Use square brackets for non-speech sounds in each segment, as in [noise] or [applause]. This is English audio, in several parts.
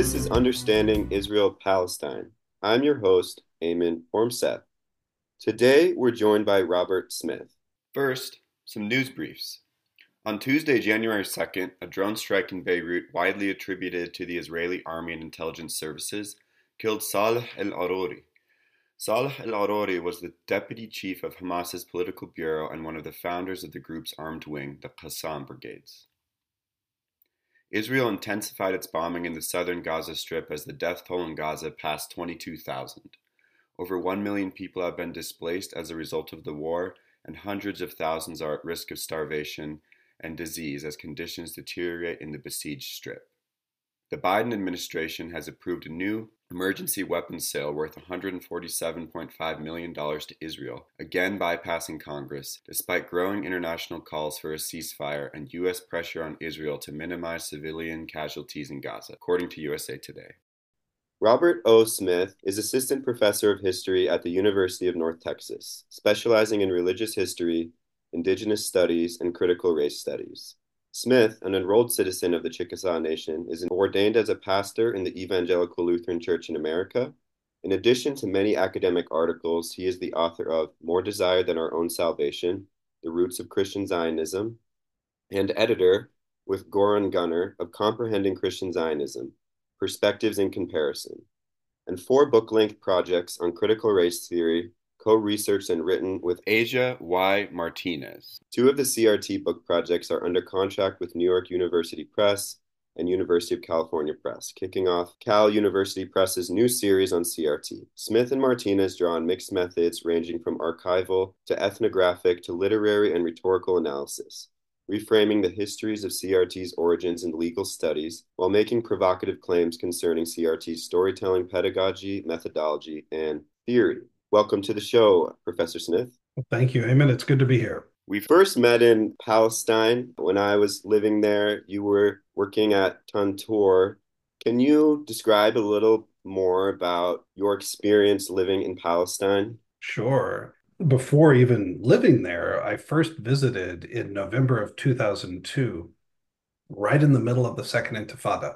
This is Understanding Israel Palestine. I'm your host, Eamon Ormseth. Today, we're joined by Robert Smith. First, some news briefs. On Tuesday, January 2nd, a drone strike in Beirut, widely attributed to the Israeli Army and Intelligence Services, killed Saleh el Aruri. Saleh el Aruri was the deputy chief of Hamas's political bureau and one of the founders of the group's armed wing, the Qassam Brigades. Israel intensified its bombing in the southern Gaza Strip as the death toll in Gaza passed 22,000. Over 1 million people have been displaced as a result of the war, and hundreds of thousands are at risk of starvation and disease as conditions deteriorate in the besieged strip. The Biden administration has approved a new emergency weapons sale worth $147.5 million to Israel, again bypassing Congress, despite growing international calls for a ceasefire and U.S. pressure on Israel to minimize civilian casualties in Gaza, according to USA Today. Robert O. Smith is assistant professor of history at the University of North Texas, specializing in religious history, indigenous studies, and critical race studies. Smith, an enrolled citizen of the Chickasaw Nation, is ordained as a pastor in the Evangelical Lutheran Church in America. In addition to many academic articles, he is the author of More Desire Than Our Own Salvation The Roots of Christian Zionism, and editor, with Göran Gunner, of Comprehending Christian Zionism Perspectives in Comparison, and four book length projects on critical race theory co researched and written with Aja Y. Martinez. Two of the CRT book projects are under contract with New York University Press and University of California Press, kicking off Cal University Press's new series on CRT. Smith and Martinez draw on mixed methods ranging from archival to ethnographic to literary and rhetorical analysis, reframing the histories of CRT's origins in legal studies while making provocative claims concerning CRT's storytelling pedagogy, methodology, and theory. Welcome to the show, Professor Smith. Well, thank you, Eamon. It's good to be here. We first met in Palestine when I was living there. You were working at Tantur. Can you describe a little more about your experience living in Palestine? Sure. Before even living there, I first visited in November of 2002, right in the middle of the Second Intifada.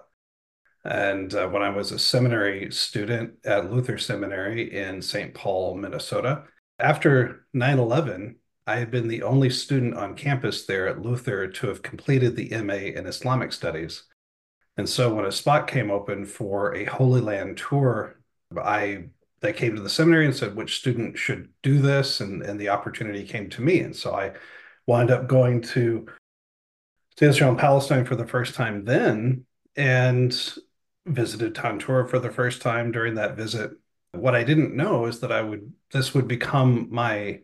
And uh, when I was a seminary student at Luther Seminary in St. Paul, Minnesota, after 9 11, I had been the only student on campus there at Luther to have completed the MA in Islamic Studies. And so when a spot came open for a Holy Land tour, I they came to the seminary and said which student should do this, and, and the opportunity came to me. And so I wound up going to, to Israel and Palestine for the first time then. And visited Tantur for the first time during that visit. What I didn't know is that I would this would become my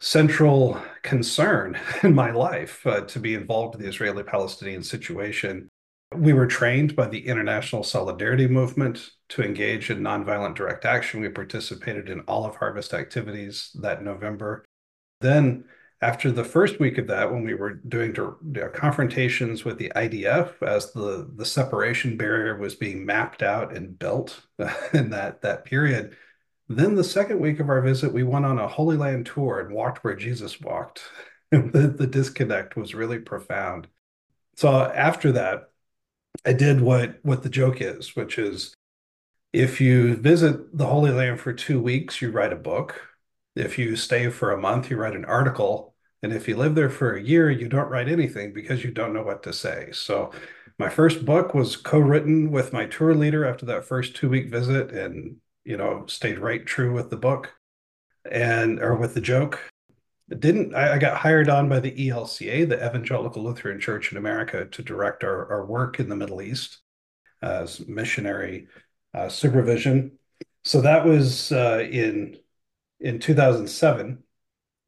central concern [laughs] in my life uh, to be involved in the Israeli-Palestinian situation. We were trained by the International Solidarity Movement to engage in nonviolent direct action. We participated in olive harvest activities that November. Then after the first week of that, when we were doing confrontations with the IDF as the, the separation barrier was being mapped out and built [laughs] in that, that period, then the second week of our visit, we went on a Holy Land tour and walked where Jesus walked. [laughs] the, the disconnect was really profound. So after that, I did what what the joke is, which is if you visit the Holy Land for two weeks, you write a book. If you stay for a month, you write an article. And if you live there for a year, you don't write anything because you don't know what to say. So my first book was co-written with my tour leader after that first two-week visit and you know stayed right true with the book and or with the joke. It didn't I, I, got hired on by the elca the evangelical lutheran church in america to direct our, our work in the middle east as missionary uh, supervision. So that was uh, in in 2007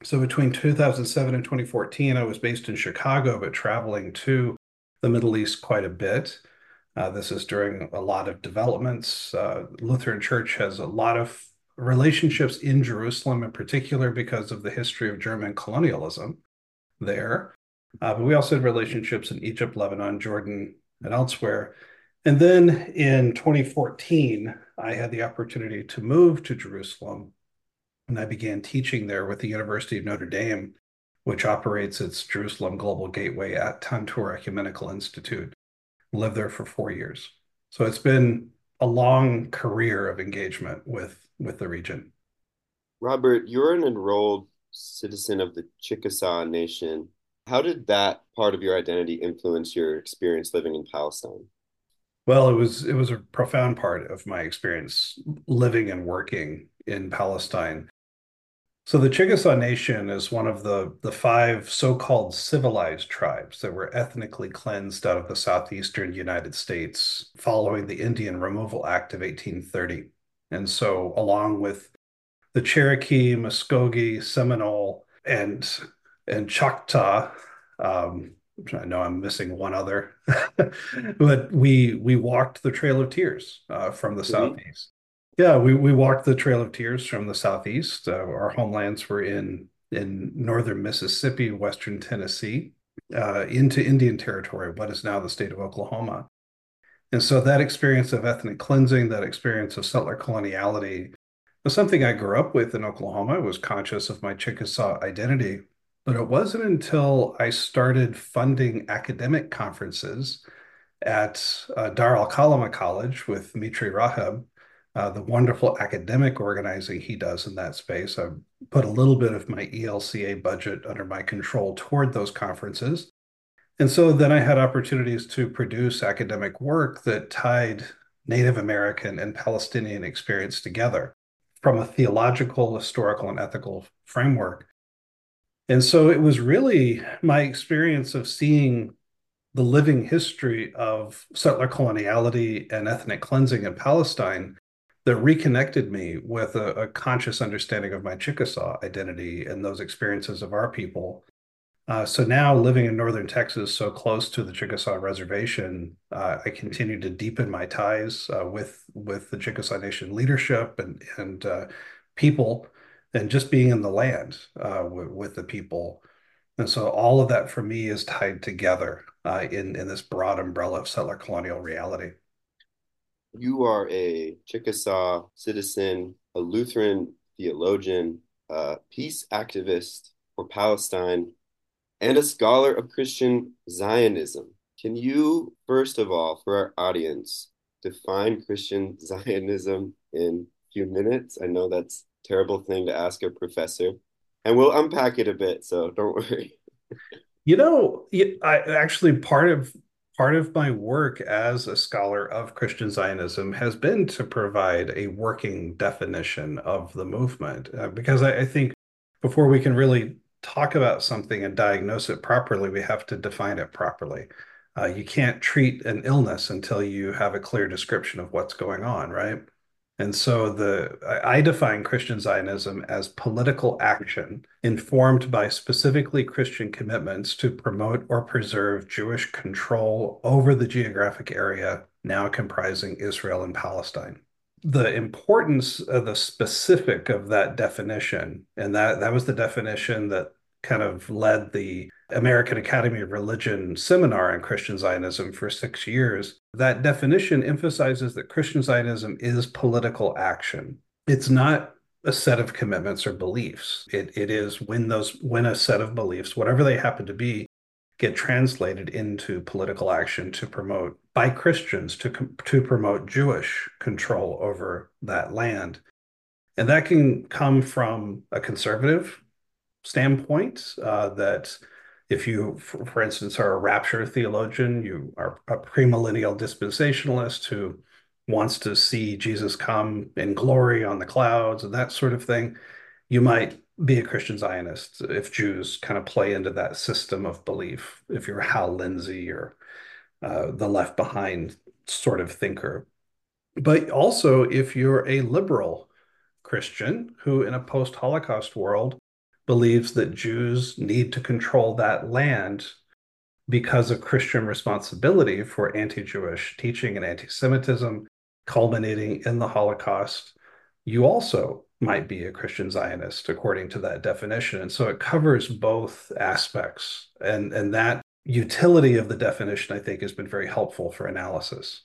so between 2007 and 2014, I was based in Chicago, but traveling to the Middle East quite a bit. Uh, this is during a lot of developments. Uh, Lutheran Church has a lot of relationships in Jerusalem, in particular, because of the history of German colonialism there. Uh, but we also had relationships in Egypt, Lebanon, Jordan, and elsewhere. And then in 2014, I had the opportunity to move to Jerusalem and I began teaching there with the University of Notre Dame, which operates its Jerusalem Global Gateway at Tantur Ecumenical Institute. Lived there for four years. So it's been a long career of engagement with with the region. Robert, you're an enrolled citizen of the Chickasaw Nation. How did that part of your identity influence your experience living in Palestine? Well, it was it was a profound part of my experience living and working in Palestine. So the Chickasaw Nation is one of the the five so-called civilized tribes that were ethnically cleansed out of the southeastern United States following the Indian Removal Act of 1830. And so along with the Cherokee, Muskogee, Seminole, and and Choctaw, um, I know I'm missing one other, [laughs] but we we walked the Trail of Tears uh, from the mm-hmm. southeast. Yeah, we we walked the Trail of Tears from the southeast. Uh, our homelands were in in northern Mississippi, western Tennessee, uh, into Indian Territory, what is now the state of Oklahoma. And so that experience of ethnic cleansing, that experience of settler coloniality, was something I grew up with in Oklahoma. I was conscious of my Chickasaw identity but it wasn't until I started funding academic conferences at uh, Dar al Kalima College with Mitri Raheb, uh, the wonderful academic organizing he does in that space. I put a little bit of my ELCA budget under my control toward those conferences. And so then I had opportunities to produce academic work that tied Native American and Palestinian experience together from a theological, historical, and ethical framework. And so it was really my experience of seeing the living history of settler coloniality and ethnic cleansing in Palestine that reconnected me with a, a conscious understanding of my Chickasaw identity and those experiences of our people. Uh, so now living in northern Texas, so close to the Chickasaw Reservation, uh, I continue to deepen my ties uh, with with the Chickasaw Nation leadership and and uh, people and just being in the land uh, with, with, the people. And so all of that for me is tied together uh, in, in this broad umbrella of settler colonial reality. You are a Chickasaw citizen, a Lutheran theologian, a peace activist for Palestine, and a scholar of Christian Zionism. Can you, first of all, for our audience, define Christian [laughs] Zionism in a few minutes? I know that's a terrible thing to ask a professor. And we'll unpack it a bit, so don't [laughs] worry. you know, I actually part of part of my work as a scholar of Christian Zionism has been to provide a working definition of the movement, uh, because I, I think before we can really talk about something and diagnose it properly, we have to define it properly. Uh, you can't treat an illness until you have a clear description of what's going on, right? And so the I define Christian Zionism as political action informed by specifically Christian commitments to promote or preserve Jewish control over the geographic area now comprising Israel and Palestine. The importance of the specific of that definition, and that that was the definition that kind of led the American Academy of Religion seminar on Christian Zionism for six years, that definition emphasizes that Christian Zionism is political action. It's not a set of commitments or beliefs. It, it is when those when a set of beliefs, whatever they happen to be, get translated into political action to promote by Christians to to promote Jewish control over that land. And that can come from a conservative standpoint uh, that if you, for, instance, are a rapture theologian, you are a premillennial dispensationalist who wants to see Jesus come in glory on the clouds and that sort of thing, you might be a Christian Zionist if Jews kind of play into that system of belief. If you're Hal Lindsey or uh, the left behind sort of thinker. But also, if you're a liberal Christian who, in a post Holocaust world, believes that Jews need to control that land because of Christian responsibility for anti Jewish teaching and anti Semitism, culminating in the Holocaust, you also might be a Christian Zionist according to that definition. And so it covers both aspects. And, and that utility of the definition, I think, has been very helpful for analysis.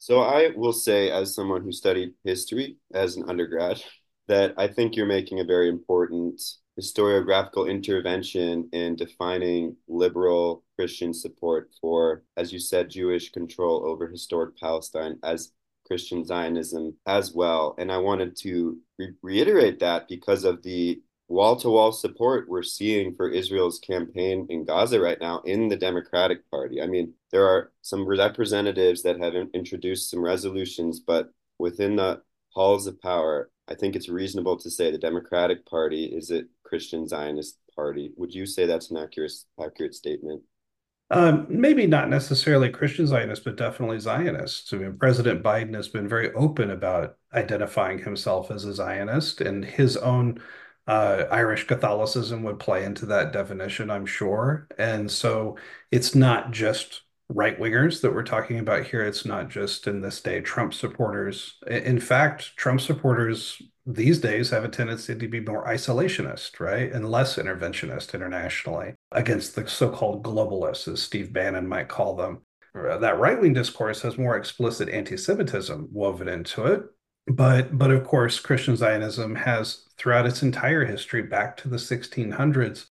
So I will say, as someone who studied history as an undergrad, that I think you're making a very important historiographical intervention in defining liberal Christian support for, as you said, Jewish control over historic Palestine as Christian Zionism as well. And I wanted to re- reiterate that because of the wall to wall support we're seeing for Israel's campaign in Gaza right now in the Democratic Party. I mean, there are some representatives that have in- introduced some resolutions, but within the halls of power, I think it's reasonable to say the Democratic Party is a Christian Zionist party. Would you say that's an accurate accurate statement? Um, maybe not necessarily Christian Zionists, but definitely Zionists. I mean, President Biden has been very open about identifying himself as a Zionist, and his own uh, Irish Catholicism would play into that definition, I'm sure. And so it's not just right wingers that we're talking about here. It's not just in this day Trump supporters. In fact, Trump supporters these days have a tendency to be more isolationist, right? And less interventionist internationally against the so called globalists, as Steve Bannon might call them. Uh, that right wing discourse has more explicit anti Semitism woven into it. But, but of course, Christian Zionism has, throughout its entire history back to the 1600s,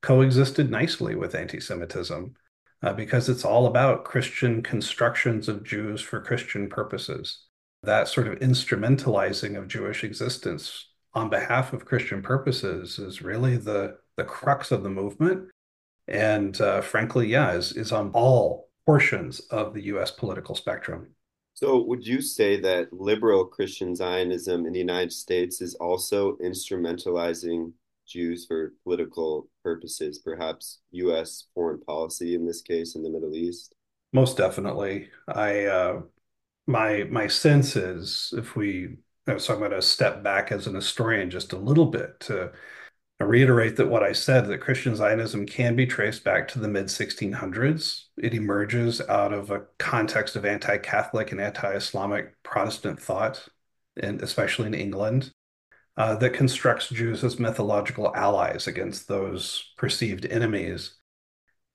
coexisted nicely with anti Semitism uh, because it's all about Christian constructions of Jews for Christian purposes. That sort of instrumentalizing of Jewish existence on behalf of Christian purposes is really the, the crux of the movement. And uh, frankly, yeah, is, is on all portions of the US political spectrum. So, would you say that liberal Christian Zionism in the United States is also instrumentalizing Jews for political purposes, perhaps U.S. foreign policy in this case in the Middle East? Most definitely. I uh, my my sense is if we so I'm going to step back as an historian just a little bit to reiterate that what I said that Christian Zionism can be traced back to the mid 1600s. It emerges out of a context of anti-Catholic and anti-Islamic Protestant thought, and especially in England uh, that constructs Jews as mythological allies against those perceived enemies.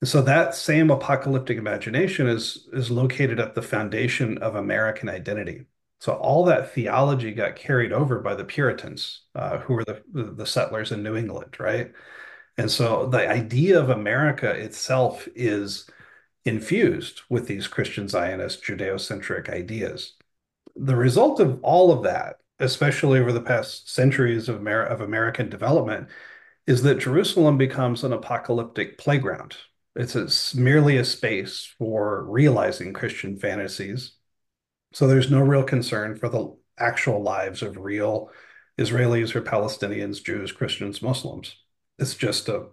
so that same apocalyptic imagination is, is located at the foundation of American identity. So all that theology got carried over by the Puritans, uh, who were the, the settlers in New England, right? And so the idea of America itself is infused with these Christian Zionist Judeo-centric ideas. The result of all of that especially over the past centuries of, Amer- of American development, is that Jerusalem becomes an apocalyptic playground. It's, it's merely a space for realizing Christian fantasies. So there's no real concern for the actual lives of real Israelis or Palestinians, Jews, Christians, Muslims. It's just a,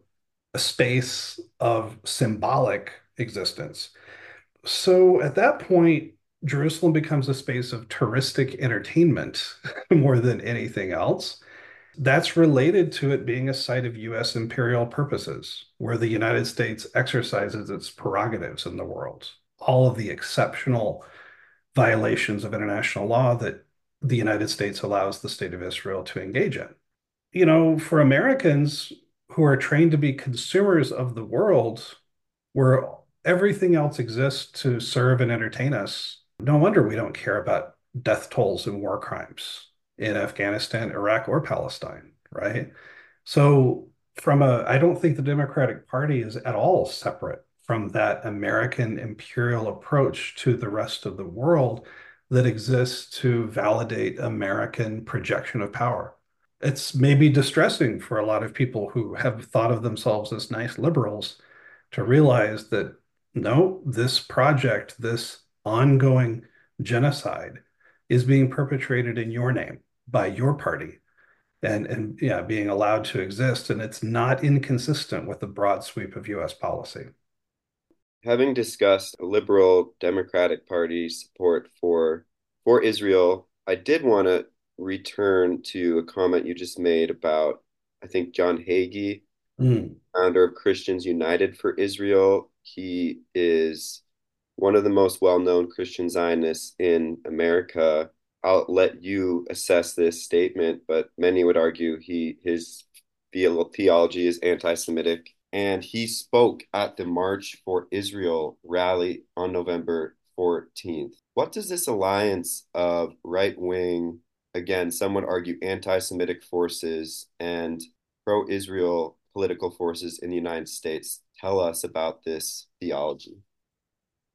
a space of symbolic existence. So at that point, Jerusalem becomes a space of touristic entertainment [laughs] more than anything else. That's related to it being a site of US imperial purposes, where the United States exercises its prerogatives in the world. All of the exceptional violations of international law that the United States allows the state of Israel to engage in. You know, for Americans who are trained to be consumers of the world, where everything else exists to serve and entertain us, no wonder we don't care about death tolls and war crimes in Afghanistan, Iraq, or Palestine, right? So, from a, I don't think the Democratic Party is at all separate from that American imperial approach to the rest of the world that exists to validate American projection of power. It's maybe distressing for a lot of people who have thought of themselves as nice liberals to realize that no, this project, this ongoing genocide is being perpetrated in your name by your party. And and yeah being allowed to exist and it's not inconsistent with the broad sweep of US policy. Having discussed liberal democratic party support for for Israel I did want to return to a comment you just made about I think John Hagee mm. founder of Christians United for Israel. He is one of the most well-known Christian Zionists in America. I'll let you assess this statement, but many would argue he his theology is anti-Semitic, and he spoke at the March for Israel rally on November 14th. What does this alliance of right-wing again, some would argue anti Semitic forces and pro Israel political forces in the United States tell us about this theology?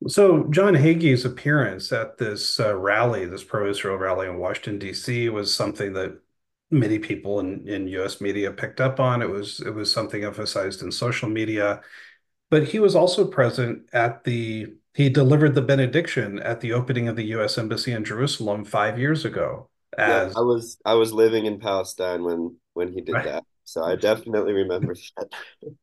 So, John Hagee's appearance at this uh, rally, this pro Israel rally in Washington, D.C., was something that many people in, in US media picked up on. It was, it was something emphasized in social media. But he was also present at the, he delivered the benediction at the opening of the US Embassy in Jerusalem five years ago. As yeah, I was I was living in Palestine when when he did right. that. So I definitely remember [laughs] that.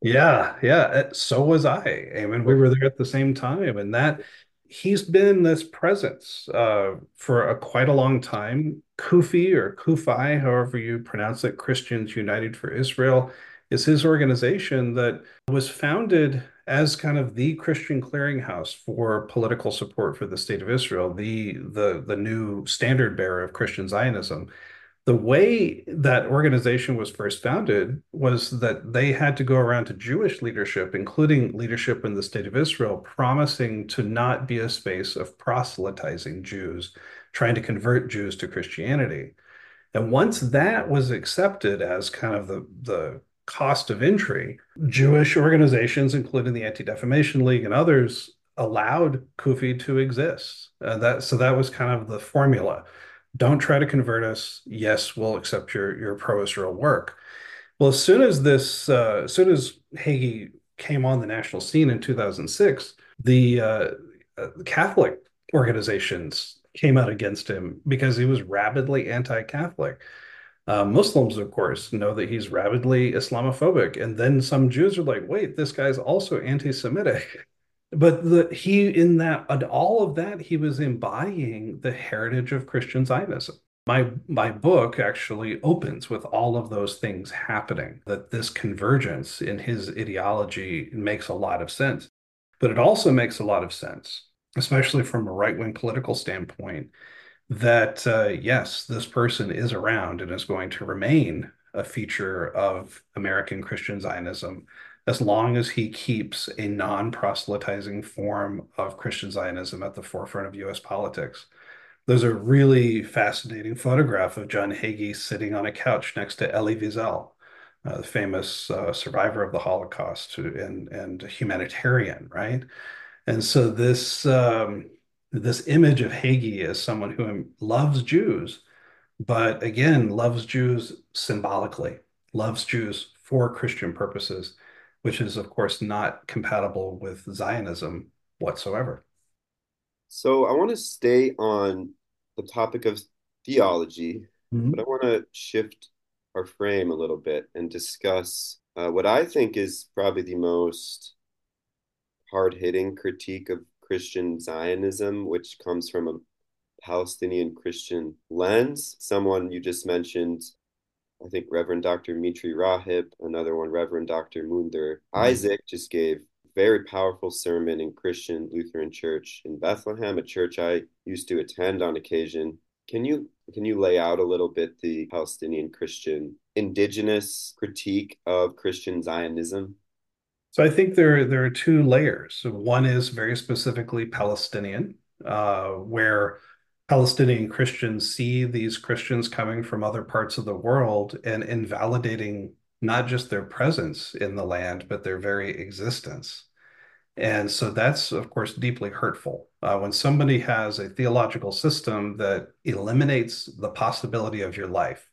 yeah, yeah. So was I. I mean, we were there at the same time, and that he's been this presence uh, for a quite a long time. CUFI or CUFI, however you pronounce it, Christians United for Israel, is his organization that was founded as kind of the Christian clearinghouse for political support for the state of Israel, the the the new standard bearer of Christian Zionism the way that organization was first founded was that they had to go around to Jewish leadership, including leadership in the state of Israel, promising to not be a space of proselytizing Jews, trying to convert Jews to Christianity. And once that was accepted as kind of the, the cost of entry, Jewish organizations, including the Anti Defamation League and others, allowed CUFI to exist. Uh, that, so that was kind of the formula don't try to convert us. Yes, we'll accept your your pro Israel work. Well, as soon as this, uh, as soon as Hagee came on the national scene in 2006, the uh, uh, Catholic organizations came out against him because he was rabidly anti-Catholic. Uh, Muslims, of course, know that he's rabidly Islamophobic, and then some Jews are like, "Wait, this guy's also anti-Semitic." But the he in that and all of that he was embodying the heritage of Christian Zionism. My my book actually opens with all of those things happening. That this convergence in his ideology makes a lot of sense, but it also makes a lot of sense, especially from a right wing political standpoint. That uh, yes, this person is around and is going to remain a feature of American Christian Zionism as long as he keeps a non proselytizing form of Christian Zionism at the forefront of US politics. There's a really fascinating photograph of John Hagee sitting on a couch next to Elie Wiesel, uh, the famous uh, survivor of the Holocaust and, and humanitarian, right? And so this um, this image of Hagee as someone who loves Jews, but again loves Jews symbolically, loves Jews for Christian purposes, which is, of course, not compatible with Zionism whatsoever. So I want to stay on the topic of theology, mm-hmm. but I want to shift our frame a little bit and discuss uh, what I think is probably the most hard hitting critique of Christian Zionism, which comes from a Palestinian Christian lens. Someone you just mentioned I think Reverend Dr. Mitri Raheb, another one, Reverend Dr. Munther mm-hmm. Isaac, just gave very powerful sermon in Christmas Lutheran Church in Bethlehem, a church I used to attend on occasion. Can you can you lay out a little bit the Palestinian Christian indigenous critique of Christian Zionism? So I think there there are two layers. One is very specifically Palestinian, uh, where Palestinian Christians see these Christians coming from other parts of the world and invalidating not just their presence in the land, but their very existence. And so that's, of course, deeply hurtful. Uh, when somebody has a theological system that eliminates the possibility of your life,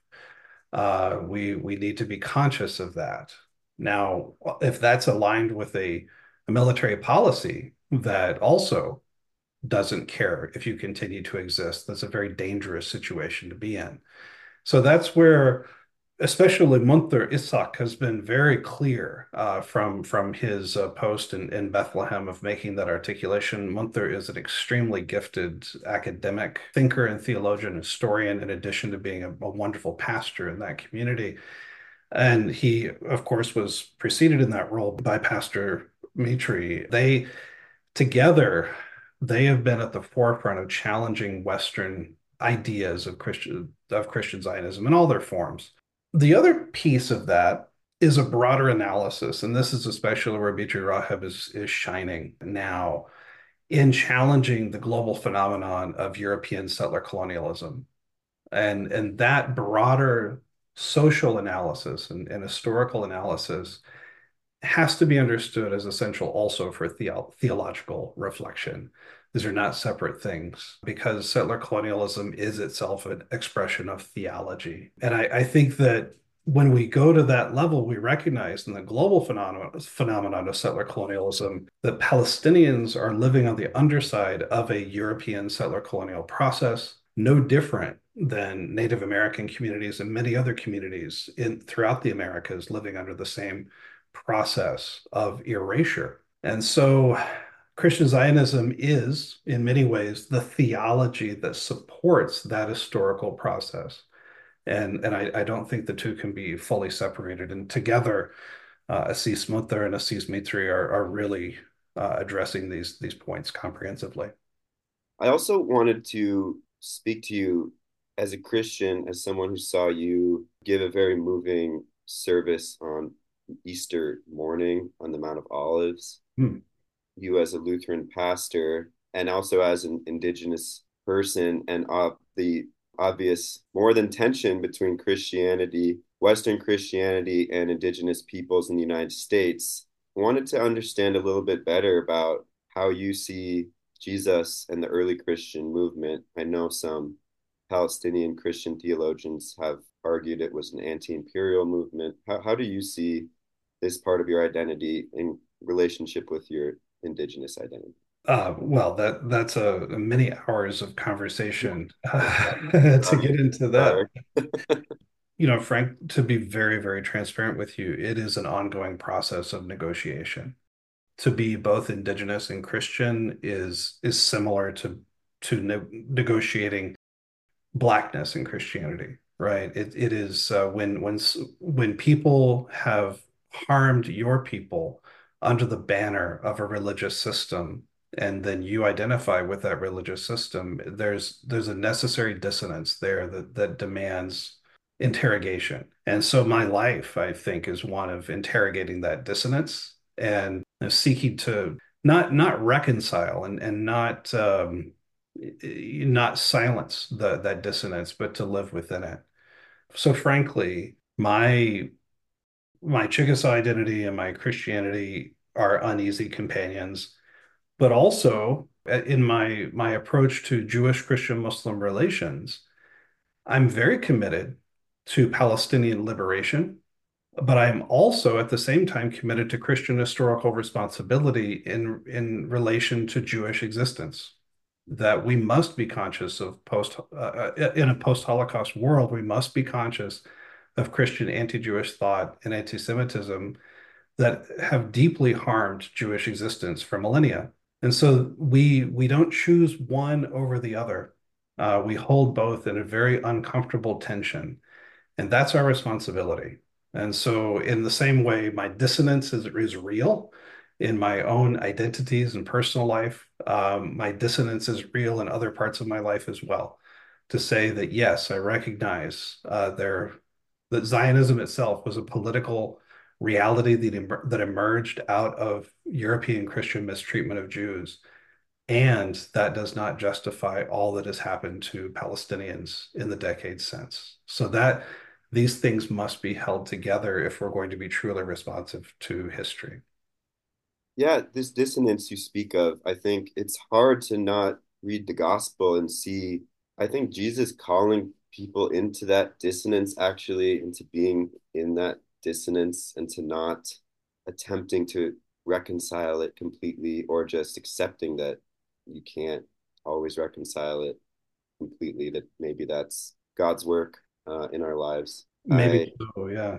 uh, we we need to be conscious of that. Now, if that's aligned with a, a military policy that also doesn't care if you continue to exist. That's a very dangerous situation to be in. So that's where, especially Munther Isaac has been very clear uh, from from his uh, post in, in Bethlehem of making that articulation. Munther is an extremely gifted academic thinker and theologian, historian, in addition to being a, a wonderful pastor in that community. And he, of course, was preceded in that role by Pastor Mitri. They together they have been at the forefront of challenging Western ideas of Christian of Christian Zionism in all their forms. The other piece of that is a broader analysis, and this is especially where Mitri Raheb is, is shining now in challenging the global phenomenon of European settler colonialism. And, and that broader social analysis and, and historical analysis has to be understood as essential also for theo- theological reflection. These are not separate things because settler colonialism is itself an expression of theology. And I, I think that when we go to that level, we recognize in the global phenomenon, phenomenon of settler colonialism that Palestinians are living on the underside of a European settler colonial process, no different than Native American communities and many other communities in throughout the Americas living under the same process of erasure. And so Christian Zionism is, in many ways, the theology that supports that historical process. And, and I, I don't think the two can be fully separated. And together, uh, Assis Munther and Assis Mitri are, are really uh, addressing these, these points comprehensively. I also wanted to speak to you as a Christian, as someone who saw you give a very moving service on Easter morning on the Mount of Olives. Hmm. You, as a Lutheran pastor, and also as an Indigenous person, and uh, the obvious more than tension between Christianity, Western Christianity, and Indigenous peoples in the United States, I wanted to understand a little bit better about how you see Jesus and the early Christian movement. I know some Palestinian Christian theologians have argued it was an anti imperial movement. How, how do you see this part of your identity in relationship with your indigenous identity? Uh, well, that that's a, a, many hours of conversation [laughs] [laughs] to get into that. [laughs] you know, Frank, to be very, very transparent with you, it is an ongoing process of negotiation. To be both indigenous and Christian is is similar to to ne- negotiating blackness in Christianity, right? It it is uh, when when when people have harmed your people under the banner of a religious system and then you identify with that religious system there's there's a necessary dissonance there that that demands interrogation. And so my life i think is one of interrogating that dissonance and seeking to not not reconcile and and not um, not silence the that dissonance but to live within it. So frankly my my Chickasaw identity and my Christianity are uneasy companions, but also uh, in my my approach to Jewish Christian Muslim relations, I'm very committed to Palestinian liberation, but I'm also at the same time committed to Christian historical responsibility in in relation to Jewish existence. That we must be conscious of post uh, uh in a post Holocaust world, we must be conscious of Christian anti-Jewish thought and anti-Semitism that have deeply harmed Jewish existence for millennia. And so we we don't choose one over the other. Uh, we hold both in a very uncomfortable tension, and that's our responsibility. And so, in the same way, my dissonance is, is real in my own identities and personal life. Um, my dissonance is real in other parts of my life as well. To say that yes, I recognize uh, there that Zionism itself was a political reality that, that emerged out of European Christian mistreatment of Jews. And that does not justify all that has happened to Palestinians in the decades since. So that these things must be held together if we're going to be truly responsive to history. Yeah, this dissonance you speak of, I think it's hard to not read the gospel and see, I think Jesus calling people into that dissonance actually into being in that dissonance and to not attempting to reconcile it completely or just accepting that you can't always reconcile it completely that maybe that's god's work uh, in our lives. Maybe I, so yeah.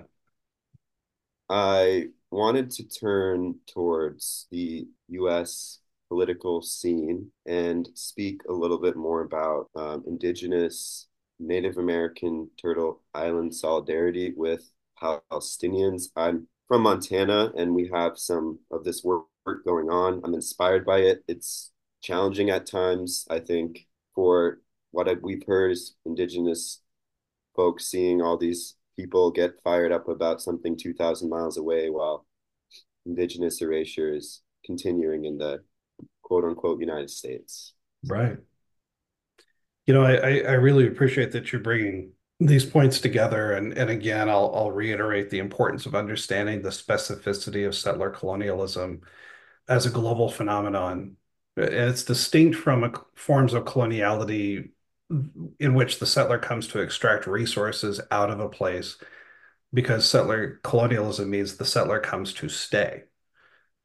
I wanted to turn towards the us political scene and speak a little bit more about um, indigenous Native American Turtle Island solidarity with Palestinians. I'm from Montana and we have some of this work going on. I'm inspired by it. It's challenging at times, I think, for what we've heard is indigenous folks seeing all these people get fired up about something 2,000 miles away while indigenous erasure is continuing in the quote unquote United States. Right. You know, I, I really appreciate that you're bringing these points together. And, and again, I'll, I'll reiterate the importance of understanding the specificity of settler colonialism as a global phenomenon. And it's distinct from a, forms of coloniality in which the settler comes to extract resources out of a place because settler colonialism means the settler comes to stay.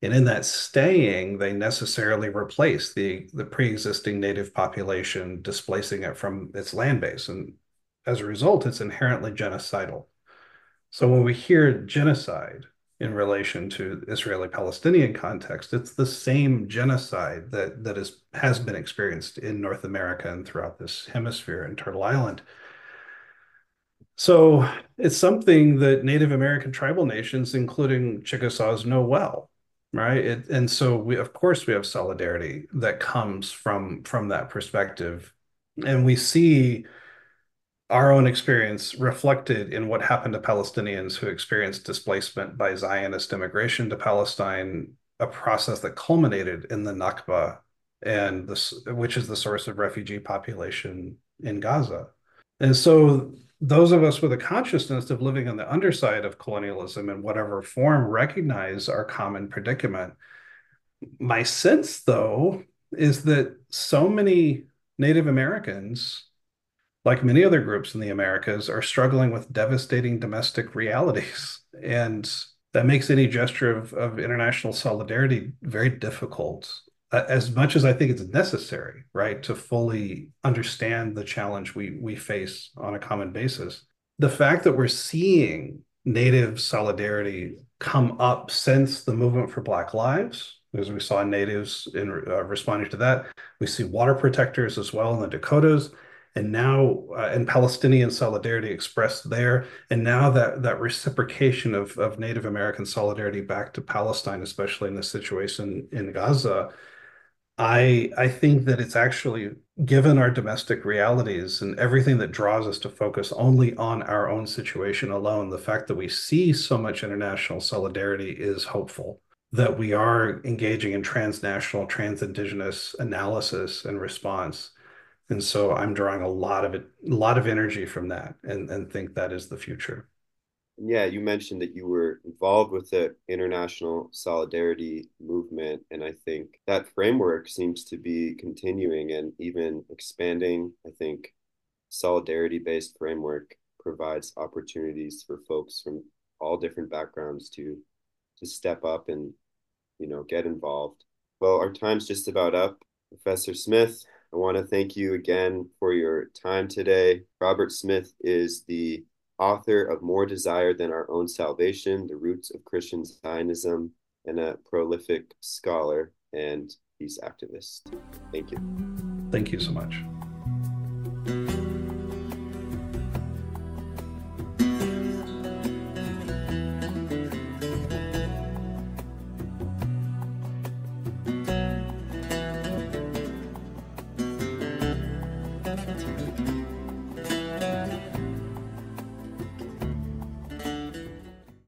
And in that staying, they necessarily replace the, the pre-existing native population, displacing it from its land base. And as a result, it's inherently genocidal. So when we hear genocide in relation to Israeli-Palestinian context, it's the same genocide that that is has been experienced in North America and throughout this hemisphere and Turtle Island. So it's something that Native American tribal nations, including Chickasaws, know well right it, and so we of course we have solidarity that comes from from that perspective and we see our own experience reflected in what happened to Palestinians who experienced displacement by Zionist immigration to Palestine, a process that culminated in the Nakba, and this, which is the source of refugee population in Gaza. And so those of us with a consciousness of living on the underside of colonialism in whatever form recognize our common predicament. My sense, though, is that so many Native Americans, like many other groups in the Americas, are struggling with devastating domestic realities. And that makes any gesture of, of international solidarity very difficult as much as I think it's necessary, right, to fully understand the challenge we we face on a common basis. The fact that we're seeing native solidarity come up since the movement for Black Lives, as we saw natives in uh, responding to that, we see water protectors as well in the Dakotas, and now uh, and Palestinian solidarity expressed there, and now that that reciprocation of of Native American solidarity back to Palestine, especially in the situation in Gaza I I think that it's actually given our domestic realities and everything that draws us to focus only on our own situation alone, the fact that we see so much international solidarity is hopeful. That we are engaging in transnational, trans-indigenous analysis and response. And so I'm drawing a lot of it, a lot of energy from that and, and think that is the future. Yeah, you mentioned that you were involved with the international solidarity movement, and I think that framework seems to be continuing and even expanding. I think solidarity-based framework provides opportunities for folks from all different backgrounds to to step up and you know get involved. Well, our time's just about up. Professor Smith, I want to thank you again for your time today. Robert Smith is the author of More Desire Than Our Own Salvation The Roots of Christian Zionism, and a prolific scholar and peace activist. Thank you. Thank you so much.